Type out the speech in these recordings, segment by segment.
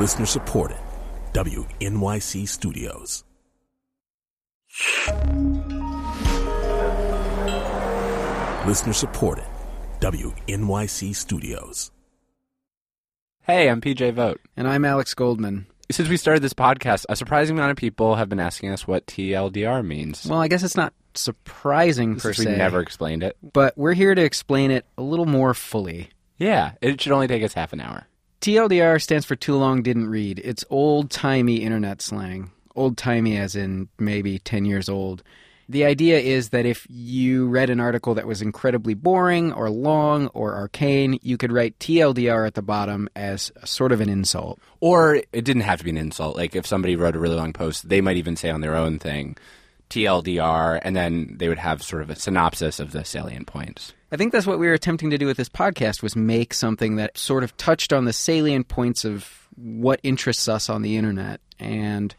Listener supported. WNYC Studios. Listener supported. WNYC Studios. Hey, I'm PJ Vogt. And I'm Alex Goldman. Since we started this podcast, a surprising amount of people have been asking us what TLDR means. Well, I guess it's not surprising per se. we never explained it. But we're here to explain it a little more fully. Yeah, it should only take us half an hour. TLDR stands for Too Long Didn't Read. It's old timey internet slang. Old timey as in maybe 10 years old. The idea is that if you read an article that was incredibly boring or long or arcane, you could write TLDR at the bottom as sort of an insult. Or it didn't have to be an insult. Like if somebody wrote a really long post, they might even say on their own thing, TLDR, and then they would have sort of a synopsis of the salient points. I think that's what we were attempting to do with this podcast was make something that sort of touched on the salient points of what interests us on the internet. And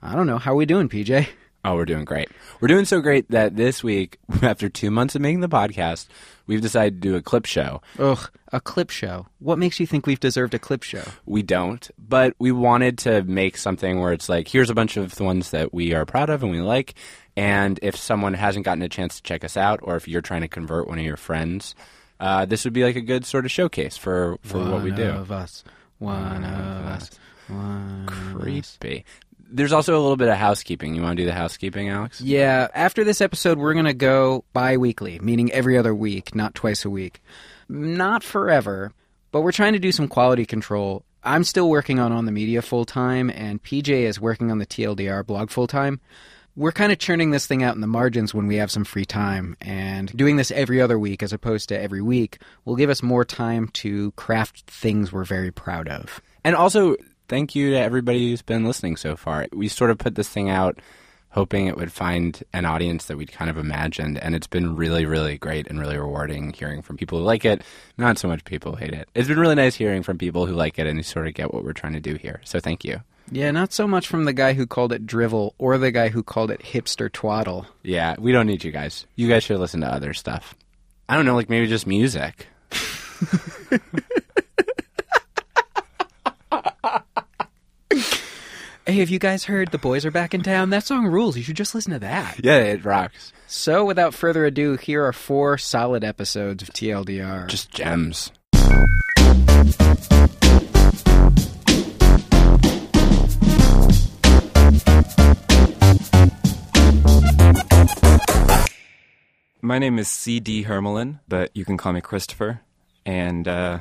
I don't know, how are we doing, PJ? Oh, we're doing great. We're doing so great that this week, after two months of making the podcast, we've decided to do a clip show. Ugh, a clip show. What makes you think we've deserved a clip show? We don't, but we wanted to make something where it's like, here's a bunch of the ones that we are proud of and we like. And if someone hasn't gotten a chance to check us out, or if you're trying to convert one of your friends, uh, this would be like a good sort of showcase for, for what we One do. of us. One of us. One of us. Creepy. There's also a little bit of housekeeping. You want to do the housekeeping, Alex? Yeah, after this episode, we're going to go bi weekly, meaning every other week, not twice a week. Not forever, but we're trying to do some quality control. I'm still working on On the Media full time, and PJ is working on the TLDR blog full time. We're kind of churning this thing out in the margins when we have some free time, and doing this every other week as opposed to every week will give us more time to craft things we're very proud of. And also, thank you to everybody who's been listening so far. We sort of put this thing out hoping it would find an audience that we'd kind of imagined, and it's been really, really great and really rewarding hearing from people who like it, not so much people who hate it. It's been really nice hearing from people who like it and who sort of get what we're trying to do here. So thank you. Yeah, not so much from the guy who called it drivel or the guy who called it hipster twaddle. Yeah, we don't need you guys. You guys should listen to other stuff. I don't know, like maybe just music. Hey, have you guys heard The Boys Are Back in Town? That song rules. You should just listen to that. Yeah, it rocks. So, without further ado, here are four solid episodes of TLDR. Just gems. My name is C.D. Hermelin, but you can call me Christopher. And uh,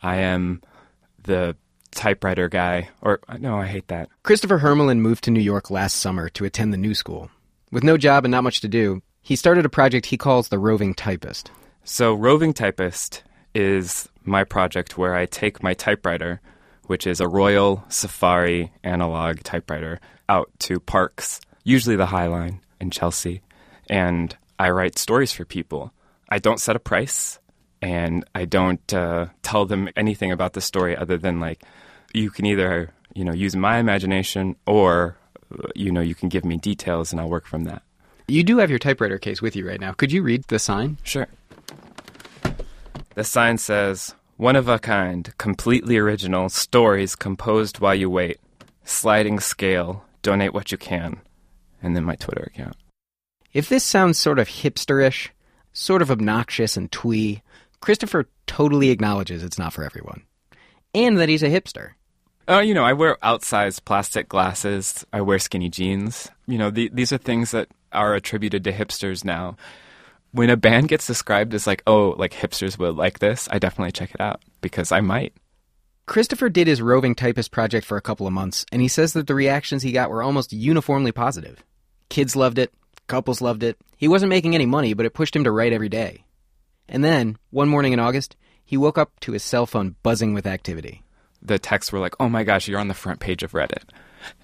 I am the typewriter guy. Or, no, I hate that. Christopher Hermelin moved to New York last summer to attend the new school. With no job and not much to do, he started a project he calls the Roving Typist. So, Roving Typist is my project where I take my typewriter, which is a Royal Safari analog typewriter, out to parks, usually the High Line in Chelsea, and I write stories for people. I don't set a price, and I don't uh, tell them anything about the story other than like you can either you know use my imagination or you know you can give me details and I'll work from that. You do have your typewriter case with you right now. Could you read the sign? Sure. The sign says, one of a kind, completely original, stories composed while you wait, sliding scale, donate what you can, and then my Twitter account. If this sounds sort of hipsterish, sort of obnoxious and twee, Christopher totally acknowledges it's not for everyone. And that he's a hipster. Uh, you know, I wear outsized plastic glasses. I wear skinny jeans. You know, the, these are things that are attributed to hipsters now. When a band gets described as like, oh, like hipsters would like this, I definitely check it out because I might. Christopher did his roving typist project for a couple of months, and he says that the reactions he got were almost uniformly positive. Kids loved it, couples loved it. He wasn't making any money, but it pushed him to write every day. And then, one morning in August, he woke up to his cell phone buzzing with activity. The texts were like, oh my gosh, you're on the front page of Reddit.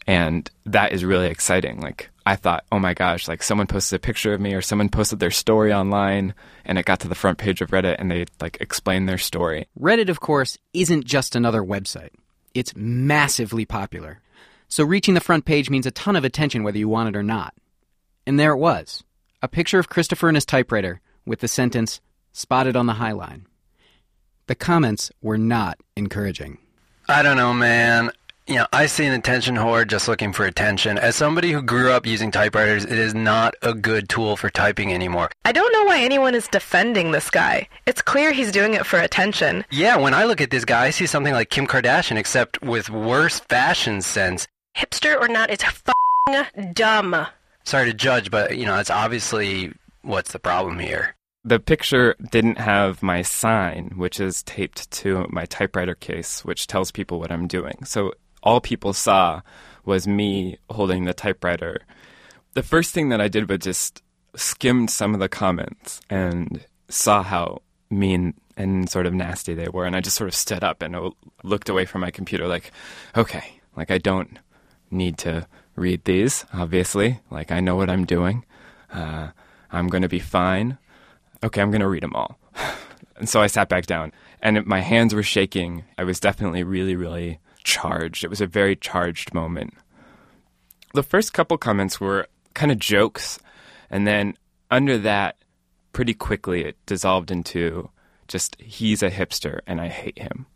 And that is really exciting. Like, I thought, oh my gosh, like someone posted a picture of me or someone posted their story online and it got to the front page of Reddit and they like explained their story. Reddit, of course, isn't just another website. It's massively popular. So reaching the front page means a ton of attention whether you want it or not. And there it was a picture of Christopher and his typewriter with the sentence, spotted on the High Line. The comments were not encouraging. I don't know, man. You know, I see an attention whore just looking for attention. As somebody who grew up using typewriters, it is not a good tool for typing anymore. I don't know why anyone is defending this guy. It's clear he's doing it for attention. Yeah, when I look at this guy, I see something like Kim Kardashian, except with worse fashion sense. Hipster or not, it's f***ing dumb. Sorry to judge, but, you know, it's obviously what's the problem here. The picture didn't have my sign, which is taped to my typewriter case, which tells people what I'm doing. So all people saw was me holding the typewriter. The first thing that I did was just skimmed some of the comments and saw how mean and sort of nasty they were. And I just sort of stood up and looked away from my computer, like, okay, like I don't need to read these, obviously. Like I know what I'm doing. Uh, I'm going to be fine. Okay, I'm going to read them all. and so I sat back down and my hands were shaking. I was definitely really, really charged. It was a very charged moment. The first couple comments were kind of jokes, and then under that, pretty quickly it dissolved into just he's a hipster and I hate him.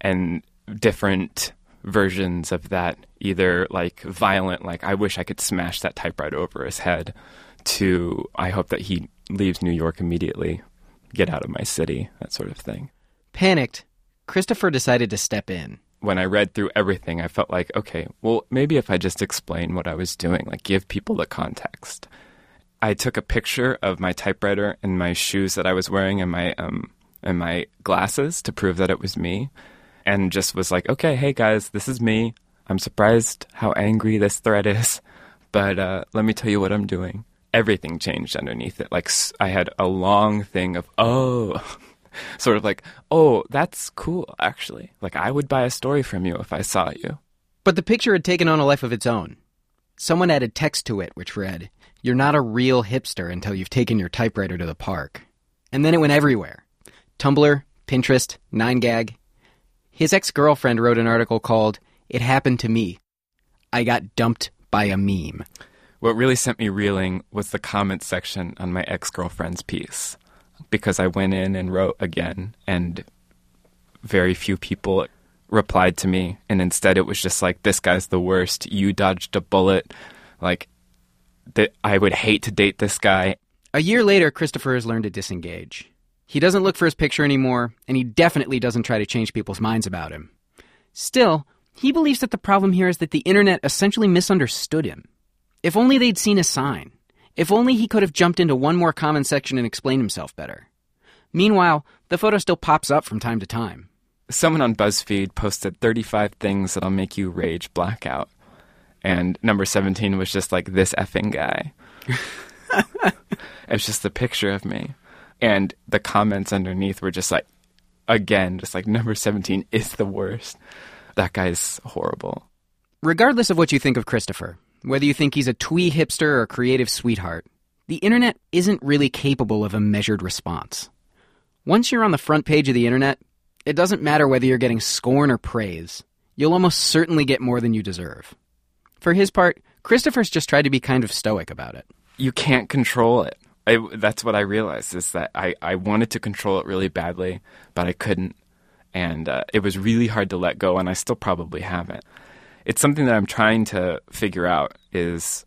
And different versions of that, either like violent, like I wish I could smash that typewriter over his head, to I hope that he leaves New York immediately, get out of my city, that sort of thing. Panicked, Christopher decided to step in when I read through everything, I felt like, okay, well, maybe if I just explain what I was doing, like give people the context. I took a picture of my typewriter and my shoes that I was wearing and my um and my glasses to prove that it was me, and just was like, okay, hey guys, this is me. I'm surprised how angry this thread is, but uh, let me tell you what I'm doing. Everything changed underneath it. Like I had a long thing of oh. sort of like, oh, that's cool, actually. Like, I would buy a story from you if I saw you. But the picture had taken on a life of its own. Someone added text to it, which read, You're not a real hipster until you've taken your typewriter to the park. And then it went everywhere Tumblr, Pinterest, 9gag. His ex girlfriend wrote an article called, It Happened to Me. I got dumped by a meme. What really sent me reeling was the comment section on my ex girlfriend's piece because I went in and wrote again, and very few people replied to me. And instead, it was just like, this guy's the worst. You dodged a bullet. Like, that I would hate to date this guy. A year later, Christopher has learned to disengage. He doesn't look for his picture anymore, and he definitely doesn't try to change people's minds about him. Still, he believes that the problem here is that the internet essentially misunderstood him. If only they'd seen a sign. If only he could have jumped into one more comment section and explained himself better. Meanwhile, the photo still pops up from time to time. Someone on BuzzFeed posted 35 things that'll make you rage blackout. And number 17 was just like this effing guy. it's just a picture of me. And the comments underneath were just like, again, just like number 17 is the worst. That guy's horrible. Regardless of what you think of Christopher, whether you think he's a twee hipster or a creative sweetheart, the internet isn't really capable of a measured response. Once you're on the front page of the internet, it doesn't matter whether you're getting scorn or praise. You'll almost certainly get more than you deserve. For his part, Christopher's just tried to be kind of stoic about it. You can't control it. I, that's what I realized is that I, I wanted to control it really badly, but I couldn't. And uh, it was really hard to let go, and I still probably haven't it's something that I'm trying to figure out is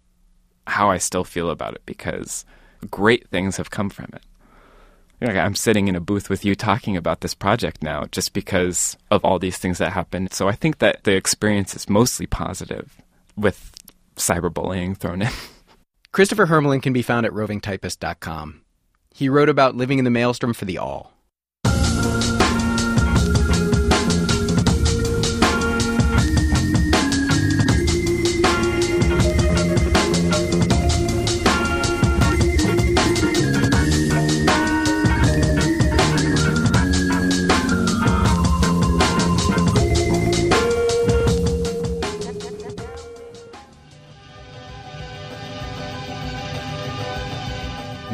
how I still feel about it because great things have come from it. Like I'm sitting in a booth with you talking about this project now just because of all these things that happened. So I think that the experience is mostly positive with cyberbullying thrown in. Christopher Hermelin can be found at rovingtypist.com. He wrote about living in the maelstrom for the Awl.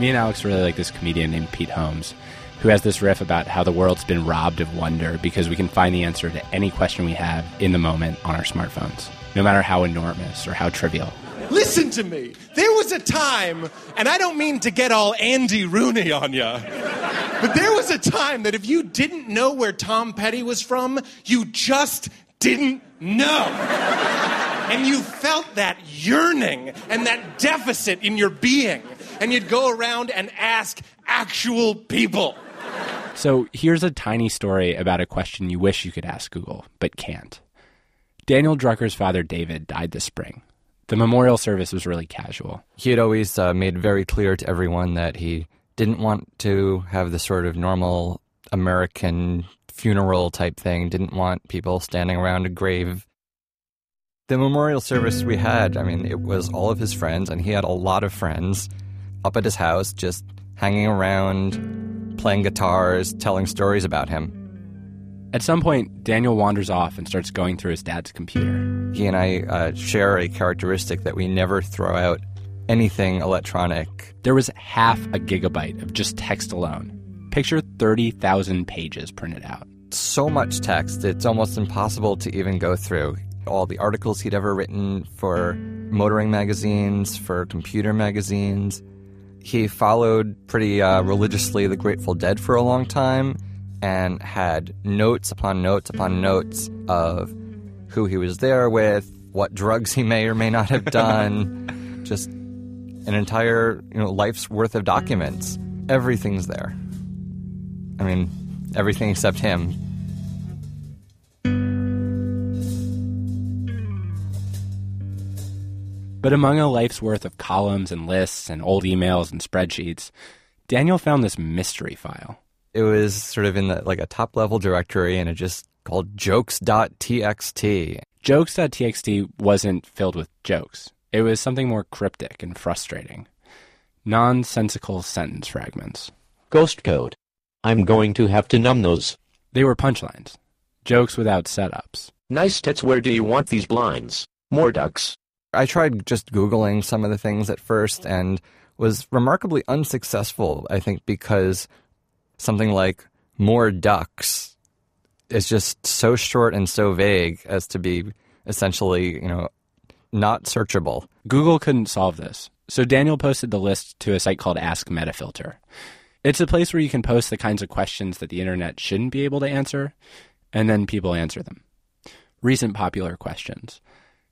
Me and Alex really like this comedian named Pete Holmes, who has this riff about how the world's been robbed of wonder because we can find the answer to any question we have in the moment on our smartphones, no matter how enormous or how trivial. Listen to me. There was a time, and I don't mean to get all Andy Rooney on you, but there was a time that if you didn't know where Tom Petty was from, you just didn't know. and you felt that yearning and that deficit in your being. And you'd go around and ask actual people. So here's a tiny story about a question you wish you could ask Google, but can't. Daniel Drucker's father, David, died this spring. The memorial service was really casual. He had always uh, made very clear to everyone that he didn't want to have the sort of normal American funeral type thing, didn't want people standing around a grave. The memorial service we had, I mean, it was all of his friends, and he had a lot of friends up at his house just hanging around, playing guitars, telling stories about him. At some point, Daniel wanders off and starts going through his dad's computer. He and I uh, share a characteristic that we never throw out anything electronic. There was half a gigabyte of just text alone. Picture 30,000 pages printed out. So much text, it's almost impossible to even go through. All the articles he'd ever written for motoring magazines, for computer magazines. He followed pretty uh, religiously the Grateful Dead for a long time and had notes upon notes upon notes of who he was there with, what drugs he may or may not have done, just an entire you know life's worth of documents. Everything's there. I mean, everything except him. But among a life's worth of columns and lists and old emails and spreadsheets, Daniel found this mystery file. It was sort of in the, like a top level directory and it just called jokes.txt. Jokes.txt wasn't filled with jokes. It was something more cryptic and frustrating. Nonsensical sentence fragments. Ghost code. I'm going to have to numb those. They were punchlines. Jokes without setups. Nice tits, where do you want these blinds? More ducks. I tried just Googling some of the things at first and was remarkably unsuccessful, I think, because something like more ducks is just so short and so vague as to be essentially, you know, not searchable. Google couldn't solve this. So Daniel posted the list to a site called Ask Metafilter. It's a place where you can post the kinds of questions that the internet shouldn't be able to answer, and then people answer them. Recent popular questions.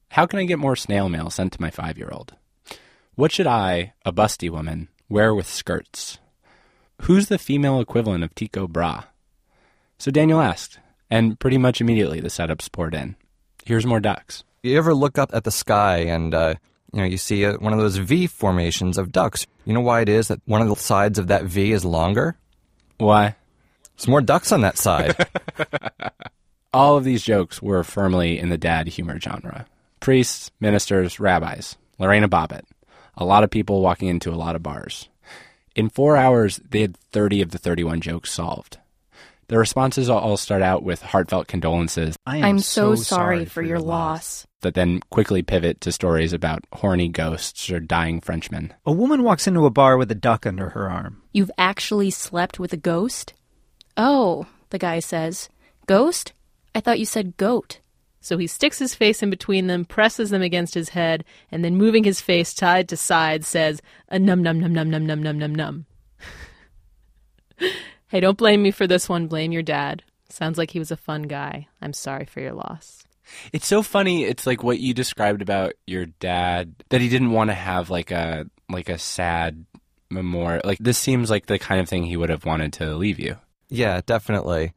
How can I get more snail mail sent to my five year old? What should I, a busty woman, wear with skirts? Who's the female equivalent of Tycho Brahe? So Daniel asked, and pretty much immediately the setups poured in. Here's more ducks. You ever look up at the sky and uh, you know you see a, one of those V formations of ducks? You know why it is that one of the sides of that V is longer? Why? There's more ducks on that side. All of these jokes were firmly in the dad humor genre. Priests, ministers, rabbis, Lorena Bobbitt. A lot of people walking into a lot of bars. In four hours, they had 30 of the 31 jokes solved. The responses all start out with heartfelt condolences. I am I'm so, so sorry, sorry, for your loss. That then quickly pivot to stories about horny ghosts or dying Frenchmen. A woman walks into a bar with a duck under her arm. You've actually slept with a ghost? Oh, the guy says. Ghost? I thought you said goat. So he sticks his face in between them, presses them against his head, and then moving his face side to side says, a num num num num num num num num num. hey, don't blame me for this one. Blame your dad. Sounds like he was a fun guy. I'm sorry for your loss. It's so funny. It's like what you described about your dad that he didn't want to have like a like a sad memorial. Like this seems like the kind of thing he would have wanted to leave you. Yeah, definitely.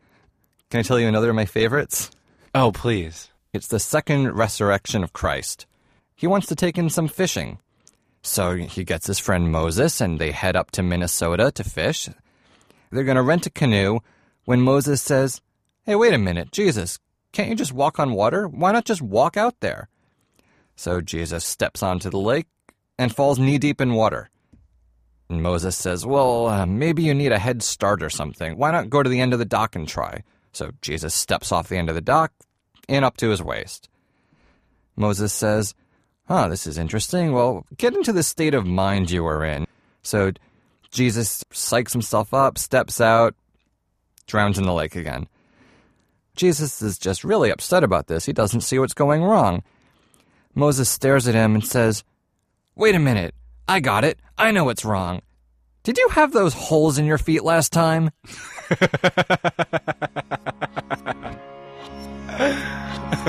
Can I tell you another of my favorites? Oh, please. It's the second resurrection of Christ. He wants to take in some fishing. So he gets his friend Moses and they head up to Minnesota to fish. They're going to rent a canoe when Moses says, Hey, wait a minute, Jesus, can't you just walk on water? Why not just walk out there? So Jesus steps onto the lake and falls knee deep in water. And Moses says, Well, uh, maybe you need a head start or something. Why not go to the end of the dock and try? So Jesus steps off the end of the dock, and up to his waist. Moses says, Huh, this is interesting. Well, get into the state of mind you were in. So Jesus psychs himself up, steps out, drowns in the lake again. Jesus is just really upset about this. He doesn't see what's going wrong. Moses stares at him and says, Wait a minute. I got it. I know what's wrong. Did you have those holes in your feet last time? I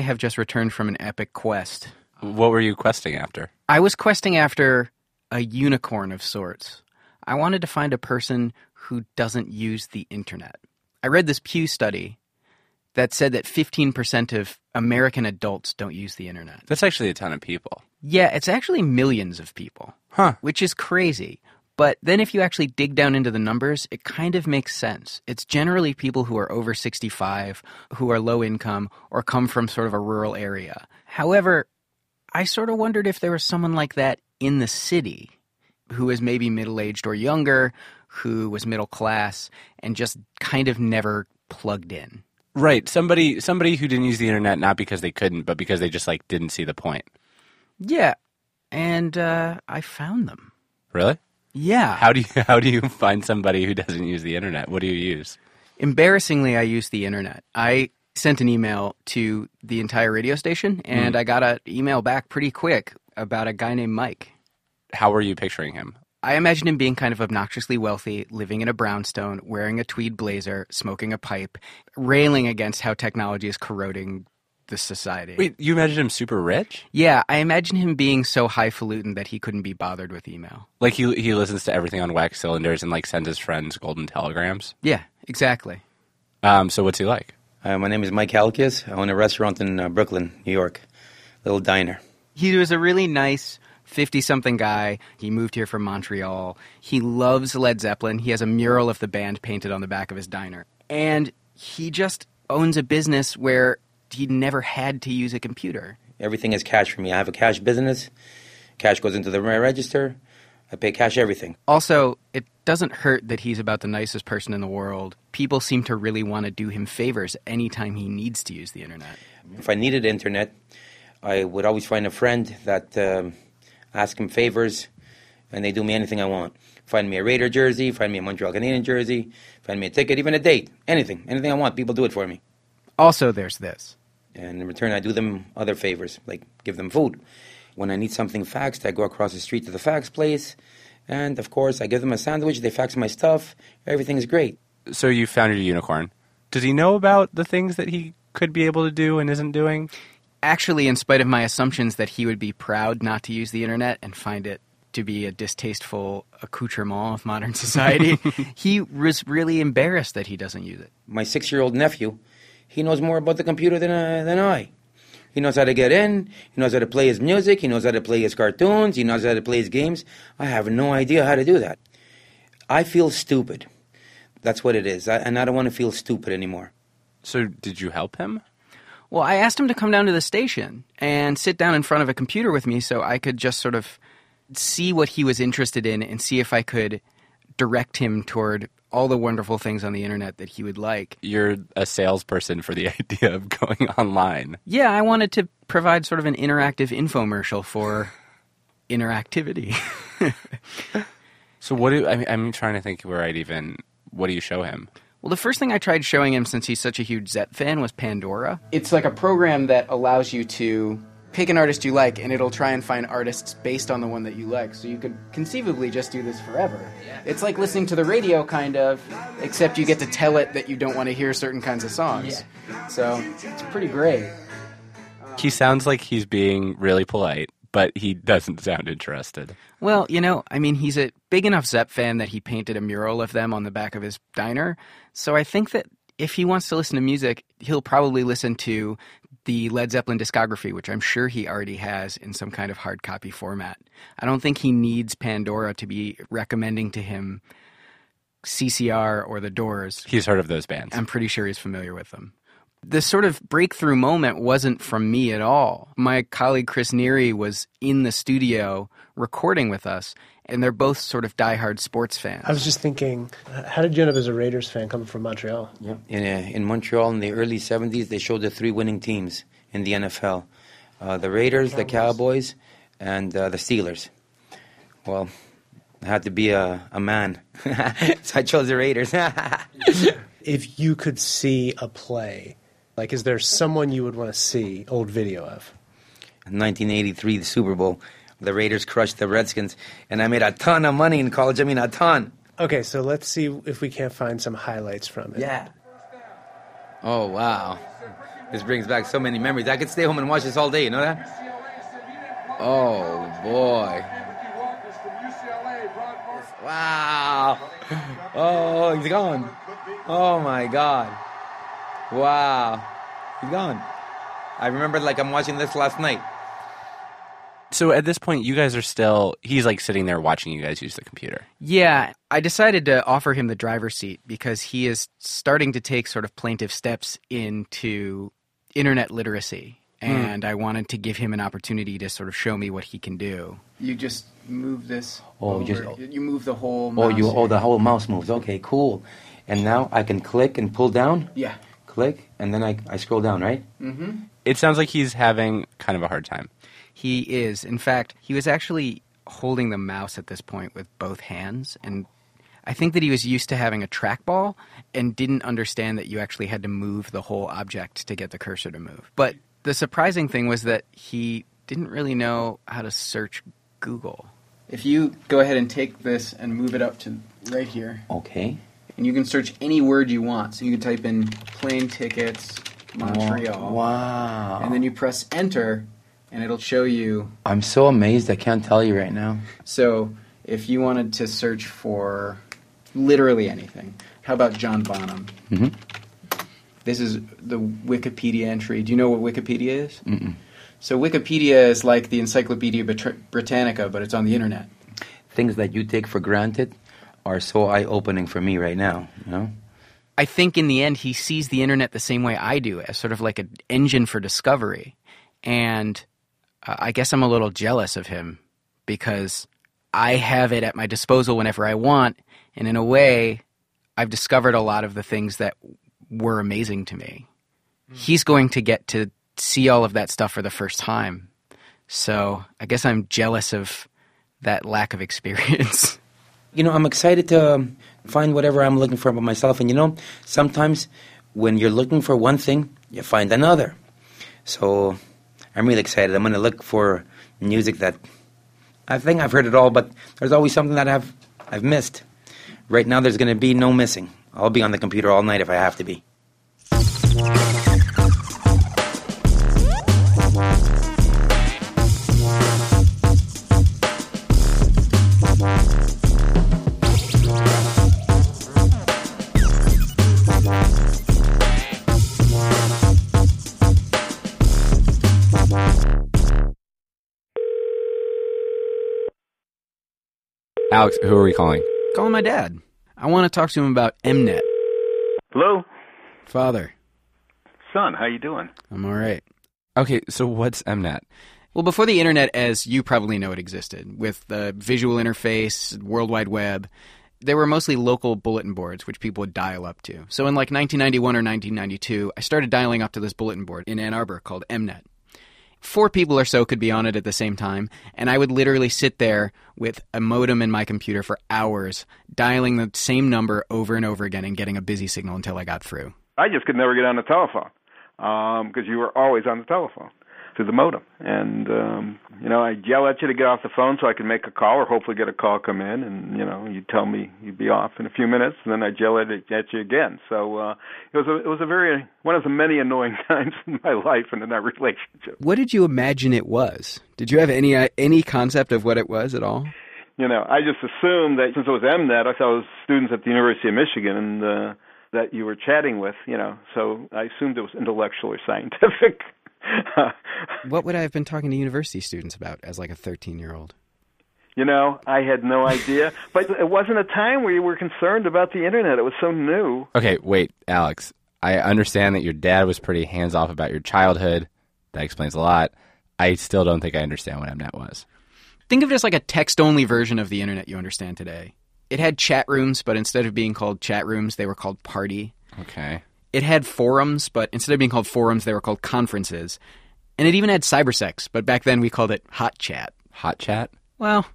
have just returned from an epic quest. What were you questing after? I was questing after a unicorn of sorts. I wanted to find a person who doesn't use the internet. I read this Pew study that said that 15% of American adults don't use the internet. That's actually a ton of people. Yeah, it's actually millions of people. Huh. Which is crazy. But then if you actually dig down into the numbers, it kind of makes sense. It's generally people who are over 65, who are low income, or come from sort of a rural area. However, I sort of wondered if there was someone like that in the city who was maybe middle aged or younger, who was middle class, and just kind of never plugged in. Right. Somebody somebody who didn't use the internet not because they couldn't, but because they just like didn't see the point. Yeah. And uh, I found them. Really? Yeah. How do you how do you find somebody who doesn't use the internet? What do you use? Embarrassingly, I use the internet. I sent an email to the entire radio station, and Mm. I got an email back pretty quick about a guy named Mike. How were you picturing him? I imagine him being kind of obnoxiously wealthy, living in a brownstone, wearing a tweed blazer, smoking a pipe, railing against how technology is corroding the society. Wait, you imagine him super rich? Yeah, I imagine him being so highfalutin that he couldn't be bothered with email. Like he he listens to everything on wax cylinders and like sends his friends golden telegrams. Yeah, exactly. Um, so what's he like? Uh, my name is Mike Halkias. I own a restaurant in uh, Brooklyn, New York. Little diner. He was a really nice 50 something guy. He moved here from Montreal. He loves Led Zeppelin. He has a mural of the band painted on the back of his diner. And he just owns a business where he never had to use a computer. Everything is cash for me. I have a cash business. Cash goes into the register. I pay cash everything. Also, it doesn't hurt that he's about the nicest person in the world. People seem to really want to do him favors anytime he needs to use the internet. If I needed internet, I would always find a friend that um, ask him favors, and they do me anything I want. Find me a Raider jersey, find me a Montreal Canadian jersey, find me a ticket, even a date, anything, anything I want. People do it for me. Also, there's this. And in return, I do them other favors, like give them food. When I need something faxed, I go across the street to the fax place, and of course, I give them a sandwich. They fax my stuff. Everything is great. So you founded a unicorn. Does he know about the things that he could be able to do and isn't doing? Actually, in spite of my assumptions that he would be proud not to use the internet and find it to be a distasteful accoutrement of modern society, he was really embarrassed that he doesn't use it. My six-year-old nephew, he knows more about the computer than uh, than I. He knows how to get in. He knows how to play his music. He knows how to play his cartoons. He knows how to play his games. I have no idea how to do that. I feel stupid. That's what it is. I, and I don't want to feel stupid anymore. So did you help him? Well, I asked him to come down to the station and sit down in front of a computer with me so I could just sort of see what he was interested in and see if I could direct him toward all the wonderful things on the internet that he would like. You're a salesperson for the idea of going online. Yeah, I wanted to provide sort of an interactive infomercial for interactivity. So what do I mean, I'm trying to think where I'd even what do you show him? Well, the first thing I tried showing him since he's such a huge Zep fan was Pandora. It's like a program that allows you to pick an artist you like and it'll try and find artists based on the one that you like. So you could conceivably just do this forever. It's like listening to the radio kind of, except you get to tell it that you don't want to hear certain kinds of songs. So it's pretty great. He sounds like he's being really polite, but he doesn't sound interested. Well, you know, I mean, he's a big enough Zepp fan that he painted a mural of them on the back of his diner. So I think that if he wants to listen to music, he'll probably listen to the Led Zeppelin discography, which I'm sure he already has in some kind of hard copy format. I don't think he needs Pandora to be recommending to him CCR or The Doors. He's heard of those bands. I'm pretty sure he's familiar with them. This sort of breakthrough moment wasn't from me at all. My colleague Chris Neary was in the studio recording with us, and they're both sort of diehard sports fans. I was just thinking, how did you end up as a Raiders fan coming from Montreal? Yeah. In, uh, in Montreal in the early 70s, they showed the three winning teams in the NFL uh, the Raiders, the Cowboys, and uh, the Steelers. Well, I had to be a, a man, so I chose the Raiders. if you could see a play, like, is there someone you would want to see old video of? 1983, the Super Bowl. The Raiders crushed the Redskins, and I made a ton of money in college. I mean, a ton. Okay, so let's see if we can't find some highlights from it. Yeah. Oh, wow. This brings back so many memories. I could stay home and watch this all day. You know that? Oh boy! Wow! Oh, he's gone. Oh my God! Wow! He's gone. I remember like I'm watching this last night. So at this point, you guys are still. He's like sitting there watching you guys use the computer. Yeah, I decided to offer him the driver's seat because he is starting to take sort of plaintive steps into internet literacy. Hmm. And I wanted to give him an opportunity to sort of show me what he can do. You just move this. Oh, over. just- you move the whole. Oh, you mouse oh the whole mouse moves. Okay, cool. And now I can click and pull down. Yeah. Click, and then I I scroll down, right? Mm-hmm. It sounds like he's having kind of a hard time. He is. In fact, he was actually holding the mouse at this point with both hands. And I think that he was used to having a trackball and didn't understand that you actually had to move the whole object to get the cursor to move. But the surprising thing was that he didn't really know how to search Google. If you go ahead and take this and move it up to right here, Okay. And you can search any word you want. So you can type in plane tickets, Montreal. Wow. And then you press enter, and it'll show you. I'm so amazed. I can't tell you right now. So if you wanted to search for literally anything, how about John Bonham? hmm This is the Wikipedia entry. Do you know what Wikipedia is? Mm-mm. So Wikipedia is like the Encyclopedia Brit- Britannica, but it's on the internet. Things that you take for granted are so eye-opening for me right now. You know. I think in the end he sees the internet the same way I do, as sort of like an engine for discovery. And uh, I guess I'm a little jealous of him because I have it at my disposal whenever I want. And in a way, I've discovered a lot of the things that were amazing to me. He's going to get to see all of that stuff for the first time. So I guess I'm jealous of that lack of experience. You know, I'm excited to um, find whatever I'm looking for about myself. And you know, sometimes when you're looking for one thing, you find another. So I'm really excited. I'm going to look for music that I think I've heard it all, but there's always something that I've I've missed. Right now, there's going to be no missing. I'll be on the computer all night if I have to be. Alex, who are we calling? Calling my dad. I want to talk to him about Mnet. Hello, Father, son. How you doing? I'm all right. Okay, so what's Mnet? Well, before the internet, as you probably know, it existed with the visual interface, World Wide Web. There were mostly local bulletin boards, which people would dial up to. So in like 1991 or 1992, I started dialing up to this bulletin board in Ann Arbor called Mnet. Four people or so could be on it at the same time, and I would literally sit there with a modem in my computer for hours, dialing the same number over and over again and getting a busy signal until I got through. I just could never get on the telephone um, because you were always on the telephone through the modem, and um, you know I'd yell at you to get off the phone so I could make a call or hopefully get a call come in, and you know you'd tell me you'd be off in a few minutes, and then I'd yell at, at you again. So uh, it was a it was a very one of the many annoying times in my life and in that relationship. What did you imagine it was? Did you have any uh, any concept of what it was at all? you know, I just assumed that since it was MNet, I thought it was students at the University of Michigan and uh, that you were chatting with, you know, so I assumed it was intellectual or scientific. What would I have been talking to university students about as like a 13 year old? you know, I had no idea. but it wasn't a time where you were concerned about the internet. It was so new. Okay, wait, Alex. I understand that your dad was pretty hands off about your childhood. That explains a lot. I still don't think I understand what Mnet was. Think of it as like a text only version of the internet you understand today. It had chat rooms, but instead of being called chat rooms, they were called party. Okay. It had forums, but instead of being called forums, they were called conferences. And it even had cybersex, but back then we called it hot chat. Hot chat? Well,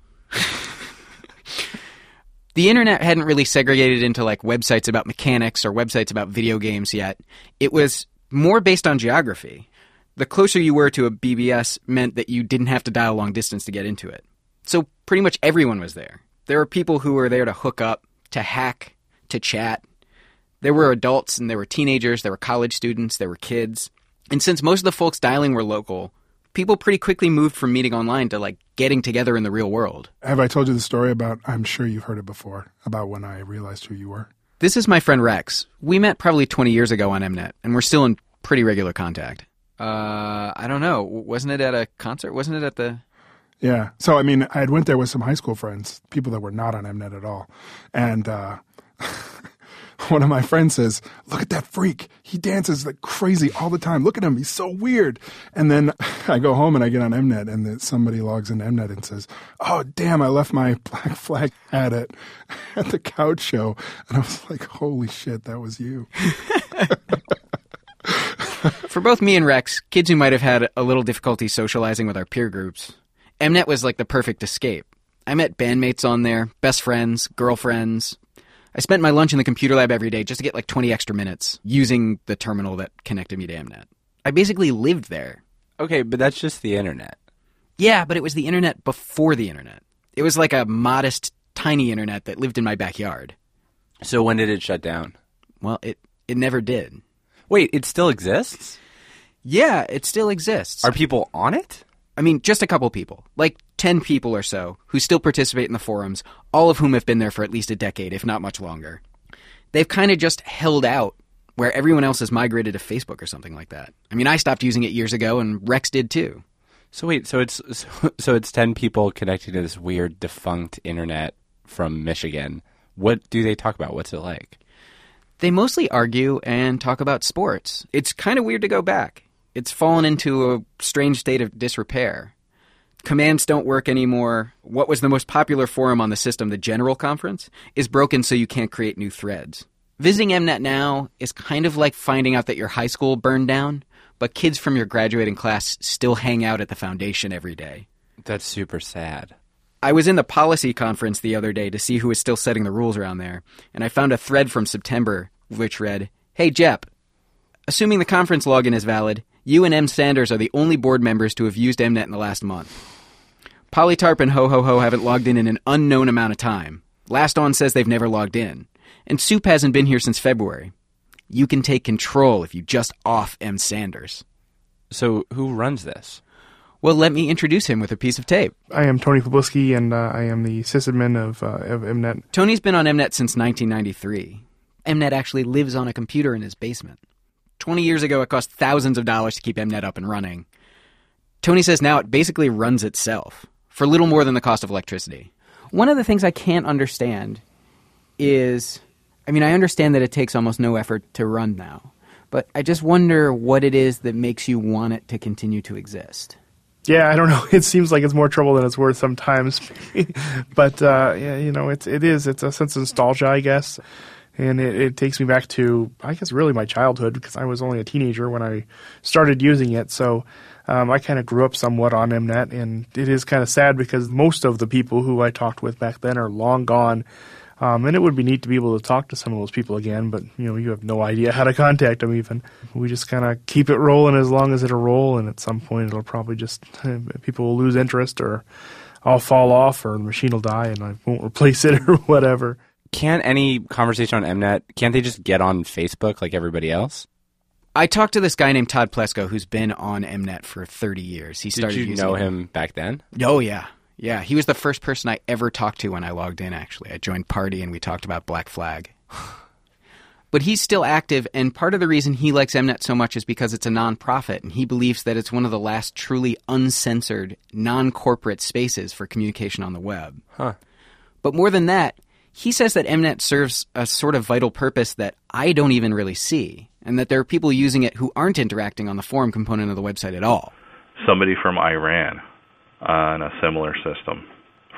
the internet hadn't really segregated into like websites about mechanics or websites about video games yet. It was more based on geography. The closer you were to a BBS meant that you didn't have to dial long distance to get into it. So pretty much everyone was there. There were people who were there to hook up, to hack, to chat. There were adults and there were teenagers, there were college students, there were kids. And since most of the folks dialing were local, people pretty quickly moved from meeting online to like getting together in the real world. Have I told you the story about, I'm sure you've heard it before, about when I realized who you were? This is my friend Rex. We met probably 20 years ago on Mnet, and we're still in pretty regular contact. Uh, I don't know. Wasn't it at a concert? Wasn't it at the. Yeah. So, I mean, I had went there with some high school friends, people that were not on Mnet at all. And, uh, one of my friends says, Look at that freak. He dances like crazy all the time. Look at him. He's so weird. And then I go home and I get on Mnet and the, somebody logs into Mnet and says, Oh, damn, I left my Black Flag at, at the couch show. And I was like, Holy shit, that was you. For both me and Rex, kids who might have had a little difficulty socializing with our peer groups, Mnet was like the perfect escape. I met bandmates on there, best friends, girlfriends, I spent my lunch in the computer lab every day just to get like 20 extra minutes using the terminal that connected me to Mnet. I basically lived there. Okay, but that's just the internet. Yeah, but it was the internet before the internet. It was like a modest, tiny internet that lived in my backyard. So when did it shut down? Well, it it never did. Wait, it still exists? Yeah, it still exists. Are people on it? I mean, just a couple people, like 10 people or so, who still participate in the forums, all of whom have been there for at least a decade, if not much longer. They've kind of just held out where everyone else has migrated to Facebook or something like that. I mean, I stopped using it years ago, and Rex did too. So wait, so it's so it's 10 people connected to this weird defunct internet from Michigan. What do they talk about? What's it like? They mostly argue and talk about sports. It's kind of weird to go back. It's fallen into a strange state of disrepair. Commands don't work anymore. What was the most popular forum on the system, the General Conference, is broken so you can't create new threads. Visiting Mnet now is kind of like finding out that your high school burned down, but kids from your graduating class still hang out at the foundation every day. That's super sad. I was in the policy conference the other day to see who was still setting the rules around there, and I found a thread from September which read, Hey Jep, assuming the conference login is valid, you and M. Sanders are the only board members to have used Mnet in the last month. Polytarp and Ho Ho Ho haven't logged in in an unknown amount of time. Last On says they've never logged in. And Soup hasn't been here since February. You can take control if you just off M. Sanders. So, who runs this? Well, let me introduce him with a piece of tape. I am Tony Pobliski, and uh, I am the sysadmin of, uh, of Mnet. Tony's been on Mnet since 1993. Mnet actually lives on a computer in his basement. 20 years ago, it cost thousands of dollars to keep Mnet up and running. Tony says now it basically runs itself for little more than the cost of electricity. One of the things I can't understand is I mean, I understand that it takes almost no effort to run now, but I just wonder what it is that makes you want it to continue to exist. Yeah, I don't know. It seems like it's more trouble than it's worth sometimes, but uh, yeah, you know, it's it is. It's a sense of nostalgia, I guess and it, it, takes me back to I guess really my childhood because I was only a teenager when I started using it. So um, I kind of grew up somewhat on Mnet, and it is kind of sad because most of the people who I talked with back then are long gone. Um, and it would be neat to be able to talk to some of those people again, but you know you have no idea how to contact them. Even we just kind of keep it rolling as long as it'll roll, and at some point it'll probably just people will lose interest or I'll fall off or the machine will die and I won't replace it or whatever can't any conversation on Mnet can't they just get on Facebook like everybody else? I talked to this guy named Todd Plesko who's been on Mnet for 30 years. He started Did you know him back then? Oh yeah. Yeah, he was the first person I ever talked to when I logged in actually. I joined Party and we talked about Black Flag. but he's still active and part of the reason he likes Mnet so much is because it's a nonprofit and he believes that it's one of the last truly uncensored, non-corporate spaces for communication on the web. Huh. But more than that, he says that Mnet serves a sort of vital purpose that I don't even really see, and that there are people using it who aren't interacting on the forum component of the website at all. Somebody from Iran on a similar system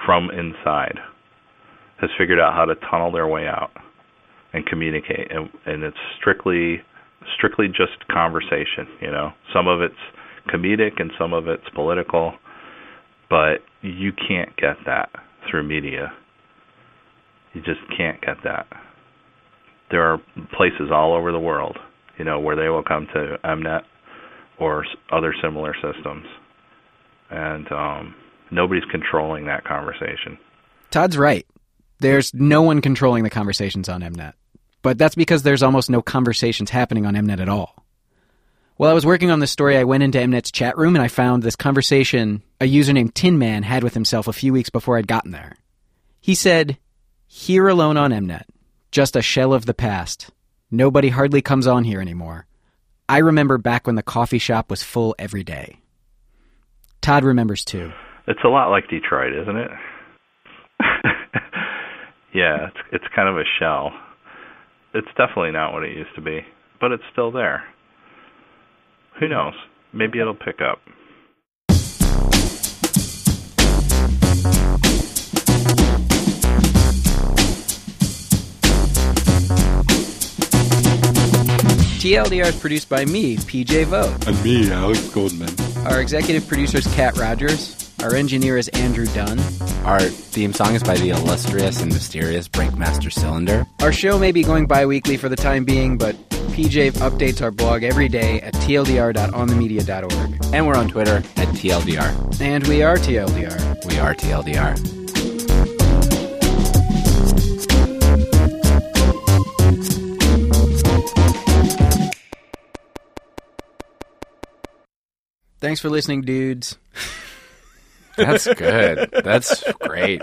from inside has figured out how to tunnel their way out and communicate and, and it's strictly strictly just conversation you know some of it's comedic and some of it's political but you can't get that through media you just can't get that. There are places all over the world, you know, where they will come to Mnet or other similar systems, and um, nobody's controlling that conversation. Todd's right. There's no one controlling the conversations on Mnet, but that's because there's almost no conversations happening on Mnet at all. While I was working on this story, I went into Mnet's chat room and I found this conversation a user named Tin Man had with himself a few weeks before I'd gotten there. He said, Here alone on Mnet, just a shell of the past. Nobody hardly comes on here anymore. I remember back when the coffee shop was full every day. Todd remembers too. It's a lot like Detroit, isn't it? yeah, it's it's kind of a shell. It's definitely not what it used to be, but it's still there. Who knows? Maybe it'll pick up. TLDR is produced by me, PJ Vogt. And me, Alex Goldman. Our executive producer is Kat Rogers. Our engineer is Andrew Dunn. Our theme song is by the illustrious and mysterious Breakmaster Cylinder. Our show may be going bi weekly for the time being, but PJ updates our blog every day at tldr.onthemedia.org. And we're on Twitter at TLDR. And we are TLDR. We are TLDR. Thanks for listening, dudes. That's good. That's great.